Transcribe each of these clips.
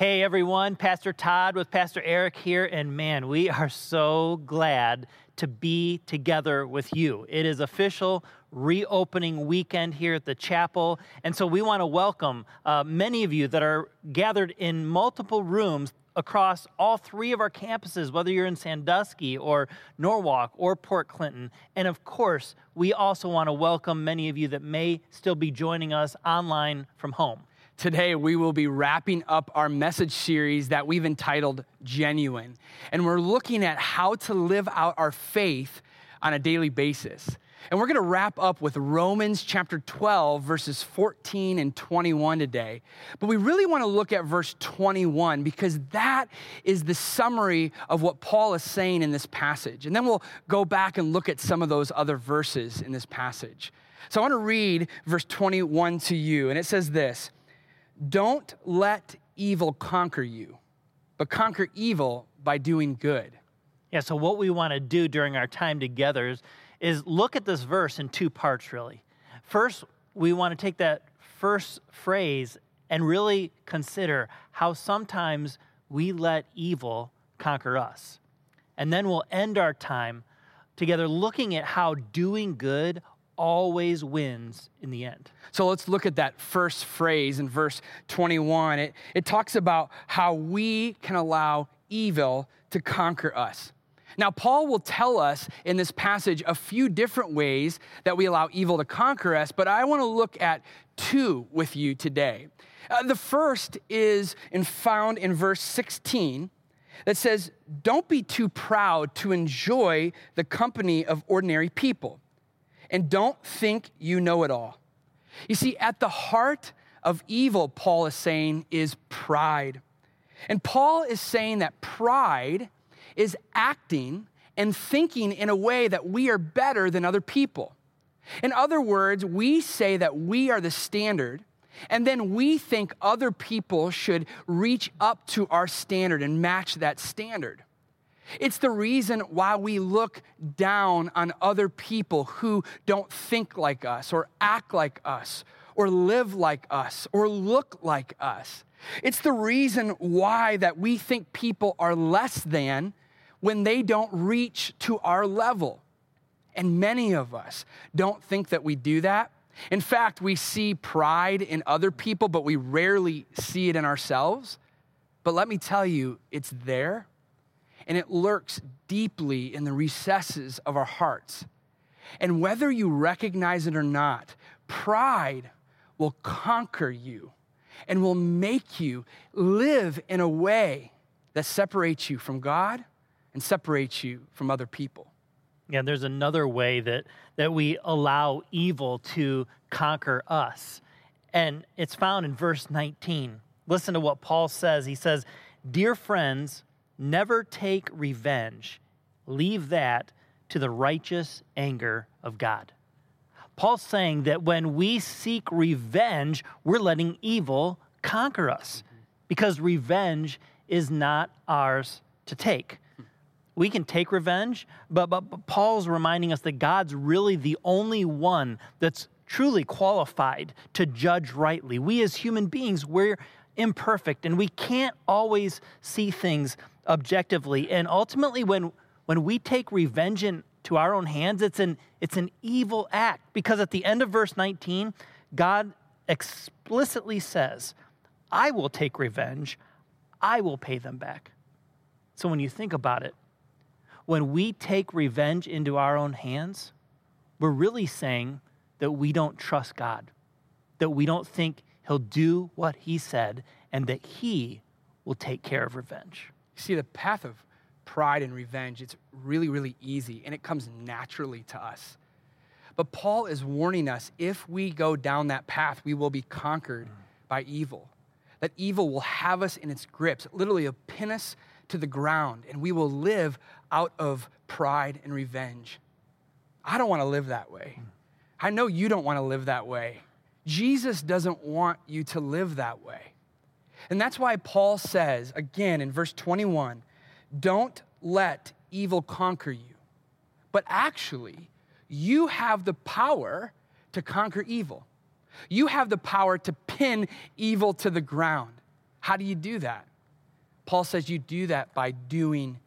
Hey everyone, Pastor Todd with Pastor Eric here, and man, we are so glad to be together with you. It is official reopening weekend here at the chapel, and so we want to welcome uh, many of you that are gathered in multiple rooms across all three of our campuses, whether you're in Sandusky or Norwalk or Port Clinton. And of course, we also want to welcome many of you that may still be joining us online from home. Today, we will be wrapping up our message series that we've entitled Genuine. And we're looking at how to live out our faith on a daily basis. And we're going to wrap up with Romans chapter 12, verses 14 and 21 today. But we really want to look at verse 21 because that is the summary of what Paul is saying in this passage. And then we'll go back and look at some of those other verses in this passage. So I want to read verse 21 to you. And it says this. Don't let evil conquer you, but conquer evil by doing good. Yeah, so what we want to do during our time together is, is look at this verse in two parts, really. First, we want to take that first phrase and really consider how sometimes we let evil conquer us. And then we'll end our time together looking at how doing good always wins in the end. So let's look at that first phrase in verse 21. It, it talks about how we can allow evil to conquer us. Now, Paul will tell us in this passage a few different ways that we allow evil to conquer us, but I want to look at two with you today. Uh, the first is in, found in verse 16 that says, Don't be too proud to enjoy the company of ordinary people and don't think you know it all. You see, at the heart of evil, Paul is saying, is pride. And Paul is saying that pride is acting and thinking in a way that we are better than other people. In other words, we say that we are the standard, and then we think other people should reach up to our standard and match that standard. It's the reason why we look down on other people who don't think like us, or act like us, or live like us, or look like us. It's the reason why that we think people are less than when they don't reach to our level. And many of us don't think that we do that. In fact, we see pride in other people, but we rarely see it in ourselves. But let me tell you, it's there and it lurks deeply in the recesses of our hearts. And whether you recognize it or not, pride will conquer you and will make you live in a way that separates you from God and separates you from other people. Yeah, there's another way that, that we allow evil to conquer us. And it's found in verse 19. Listen to what Paul says. He says, Dear friends, Never take revenge. Leave that to the righteous anger of God. Paul's saying that when we seek revenge, we're letting evil conquer us because revenge is not ours to take. We can take revenge, but, but, but, Paul's reminding us that God's really the only one that's truly qualified to judge rightly. We as human beings, we're imperfect and we can't always see things objectively. And ultimately, when, when we take revenge into our own hands, it's an, it's an evil act. Because at the end of verse 19, God explicitly says, I will take revenge, I will pay them back. So when you think about it, when we take revenge into our own hands, we're really saying that we don't trust God, that we don't think He'll do what He said, and that He will take care of revenge. See, the path of pride and revenge, it's really, really easy and it comes naturally to us. But Paul is warning us if we go down that path, we will be conquered by evil. That evil will have us in its grips, literally a pin us to the ground, and we will live out of pride and revenge. I don't want to live that way. I know you don't want to live that way. Jesus doesn't want you to live that way. And that's why Paul says, again in verse 21, don't let evil conquer you. But actually, you have the power to conquer evil. You have the power to pin evil to the ground. How do you do that? Paul says you do that by doing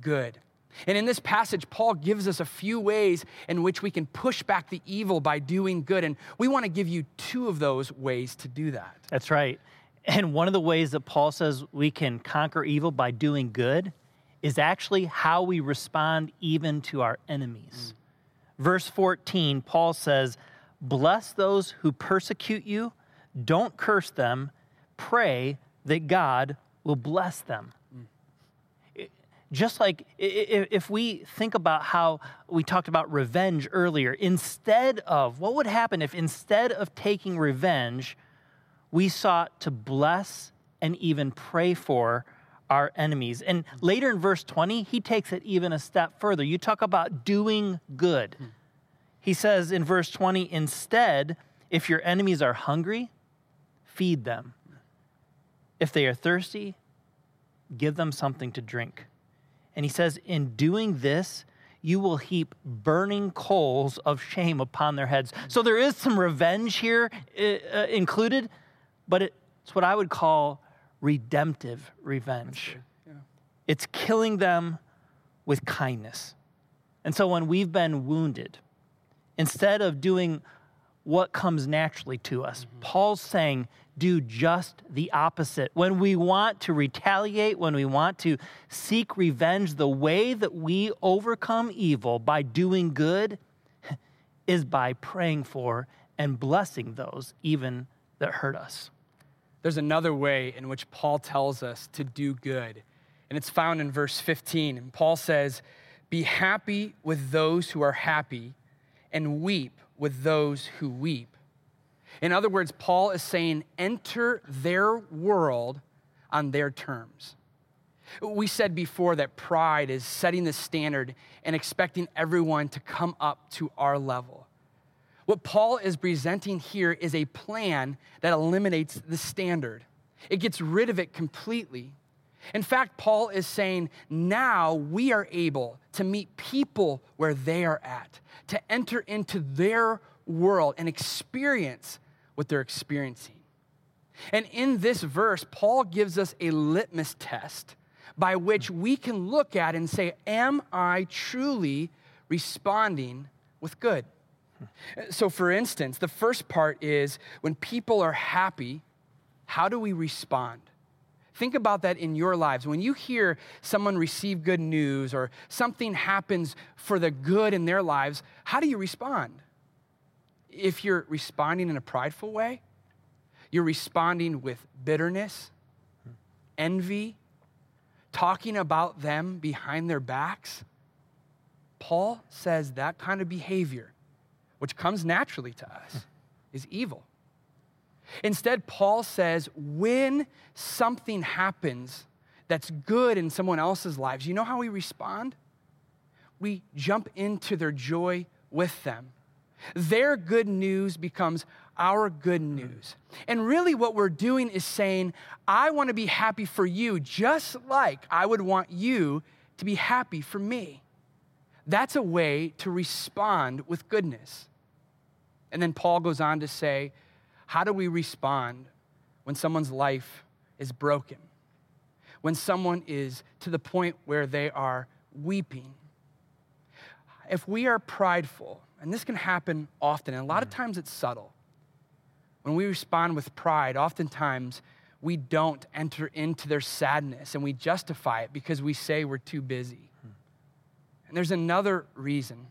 good. And in this passage, Paul gives us a few ways in which we can push back the evil by doing good. And we want to give you two of those ways to do that. That's right. And one of the ways that Paul says we can conquer evil by doing good is actually how we respond even to our enemies. Mm. Verse 14, Paul says, Bless those who persecute you, don't curse them, pray that God will bless them just like if we think about how we talked about revenge earlier, instead of what would happen if instead of taking revenge, we sought to bless and even pray for our enemies. And later in verse 20, he takes it even a step further. You talk about doing good. He says in verse 20, instead, if your enemies are hungry, feed them. If they are thirsty, give them something to drink. And he says, In doing this, you will heap burning coals of shame upon their heads. So there is some revenge here uh, uh included, but it's what I would call redemptive revenge. Yeah. It's killing them with kindness. And so when we've been wounded, instead of doing what comes naturally to us, mm-hmm. Paul's saying, do just the opposite. When we want to retaliate, when we want to seek revenge, the way that we overcome evil by doing good is by praying for and blessing those even that hurt us. There's another way in which Paul tells us to do good, and it's found in verse 15. And Paul says, Be happy with those who are happy, and weep with those who weep. In other words, Paul is saying, enter their world on their terms. We said before that pride is setting the standard and expecting everyone to come up to our level. What Paul is presenting here is a plan that eliminates the standard, it gets rid of it completely. In fact, Paul is saying now we are able to meet people where they are at, to enter into their world and experience what they're experiencing. And in this verse, Paul gives us a litmus test by which we can look at and say, Am I truly responding with good? So, for instance, the first part is when people are happy, how do we respond? Think about that in your lives. When you hear someone receive good news or something happens for the good in their lives, how do you respond? if you're responding in a prideful way, you're responding with bitterness, envy, talking about them behind their backs. Paul says that kind of behavior, which comes naturally to us, is evil. Instead, Paul says when something happens that's good in someone else's lives, you know how we respond? We jump into their joy with them their good news becomes our good news. And really, what we're doing is saying, I want to be happy for you, just like I would want you to be happy for me. That's a way to respond with goodness. And then Paul goes on to say, How do we respond when someone's life is broken? When someone is to the point where they are weeping? If we are prideful, and this can happen often, and a lot of mm. times it's subtle. When we respond with pride, oftentimes we don't enter into their sadness and we justify it because we say we're too busy. Hmm. And there's another reason.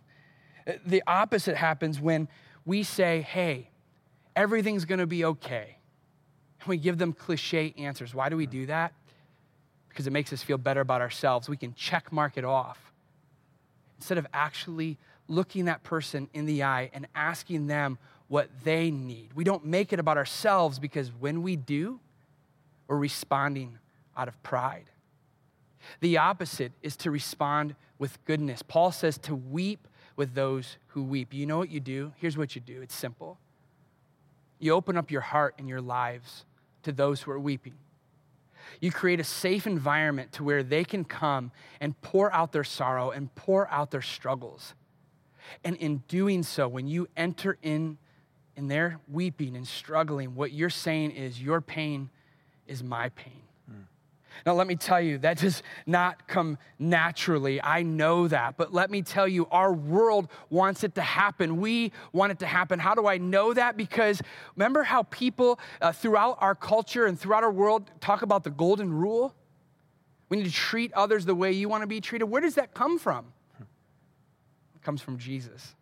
The opposite happens when we say, hey, everything's gonna be okay. And we give them cliche answers. Why do we do that? Because it makes us feel better about ourselves. We can check mark it off instead of actually looking that person in the eye and asking them what they need. We don't make it about ourselves because when we do, we're responding out of pride. The opposite is to respond with goodness. Paul says to weep with those who weep. You know what you do? Here's what you do it's simple. You open up your heart and your lives to those who are weeping. You create a safe environment to where they can come and pour out their sorrow and pour out their struggles. And in doing so, when you enter in in their weeping and struggling, what you're saying is your pain is my pain. Now, let me tell you, that does not come naturally. I know that. But let me tell you, our world wants it to happen. We want it to happen. How do I know that? Because remember how people uh, throughout our culture and throughout our world talk about the golden rule? We need to treat others the way you want to be treated. Where does that come from? It comes from Jesus.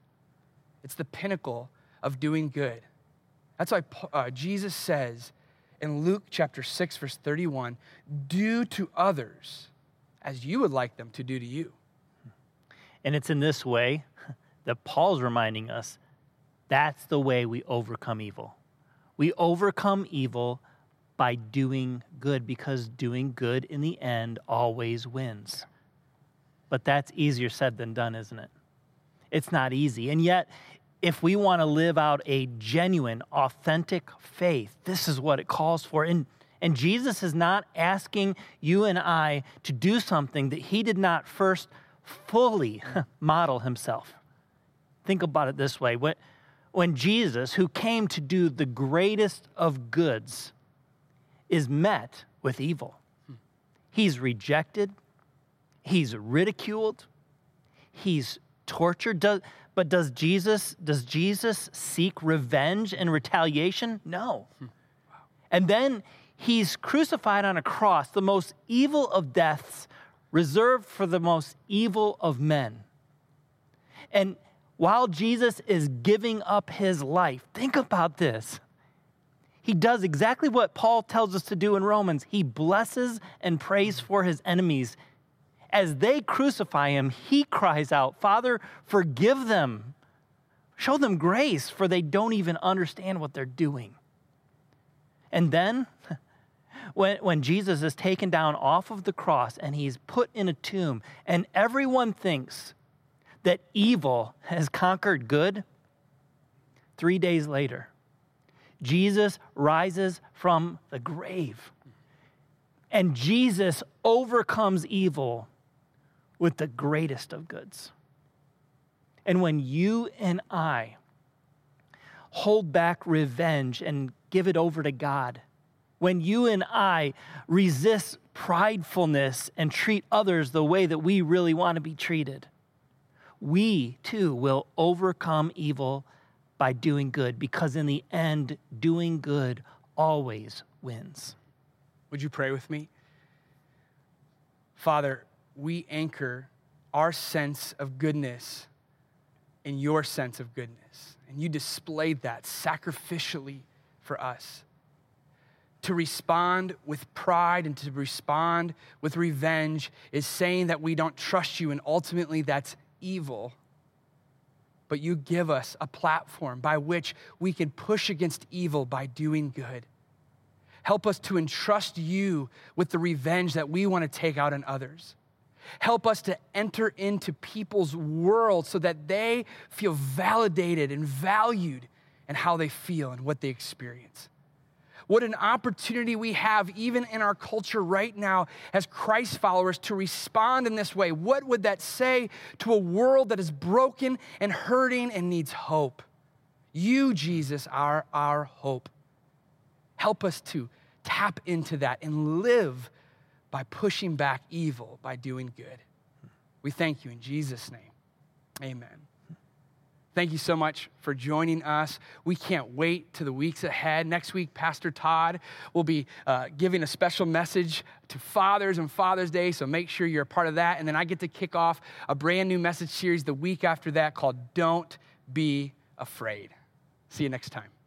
It's the pinnacle of doing good. That's why uh, Jesus says, in Luke chapter 6, verse 31 do to others as you would like them to do to you. And it's in this way that Paul's reminding us that's the way we overcome evil. We overcome evil by doing good because doing good in the end always wins. But that's easier said than done, isn't it? It's not easy. And yet, if we want to live out a genuine, authentic faith, this is what it calls for. And, and Jesus is not asking you and I to do something that he did not first fully model himself. Think about it this way when, when Jesus, who came to do the greatest of goods, is met with evil, he's rejected, he's ridiculed, he's tortured. Does, but does Jesus does Jesus seek revenge and retaliation? No. And then he's crucified on a cross, the most evil of deaths, reserved for the most evil of men. And while Jesus is giving up his life, think about this. He does exactly what Paul tells us to do in Romans. He blesses and prays for his enemies as they crucify him, he cries out, Father, forgive them. Show them grace, for they don't even understand what they're doing. And then, when, when Jesus is taken down off of the cross and he's put in a tomb, and everyone thinks that evil has conquered good, three days later, Jesus rises from the grave. And Jesus overcomes evil with the greatest of goods. And when you and I hold back revenge and give it over to God, when you and I resist pridefulness and treat others the way that we really want to be treated, we too will overcome evil by doing good because in the end, doing good always wins. Would you pray with me? Father, we anchor our sense of goodness in your sense of goodness. And you displayed that sacrificially for us. To respond with pride and to respond with revenge is saying that we don't trust you, and ultimately that's evil. But you give us a platform by which we can push against evil by doing good. Help us to entrust you with the revenge that we want to take out on others. Help us to enter into people's world so that they feel validated and valued in how they feel and what they experience. What an opportunity we have, even in our culture right now, as Christ followers, to respond in this way. What would that say to a world that is broken and hurting and needs hope? You, Jesus, are our hope. Help us to tap into that and live by pushing back evil by doing good. We thank you in Jesus' name. Amen. Thank you so much for joining us. We can't wait to the weeks ahead. Next week, Pastor Todd will be uh, giving a special message to fathers and Father's Day, so make sure you're a part of that. And then I get to kick off a brand new message series the week after that called Don't Be Afraid. See you next time.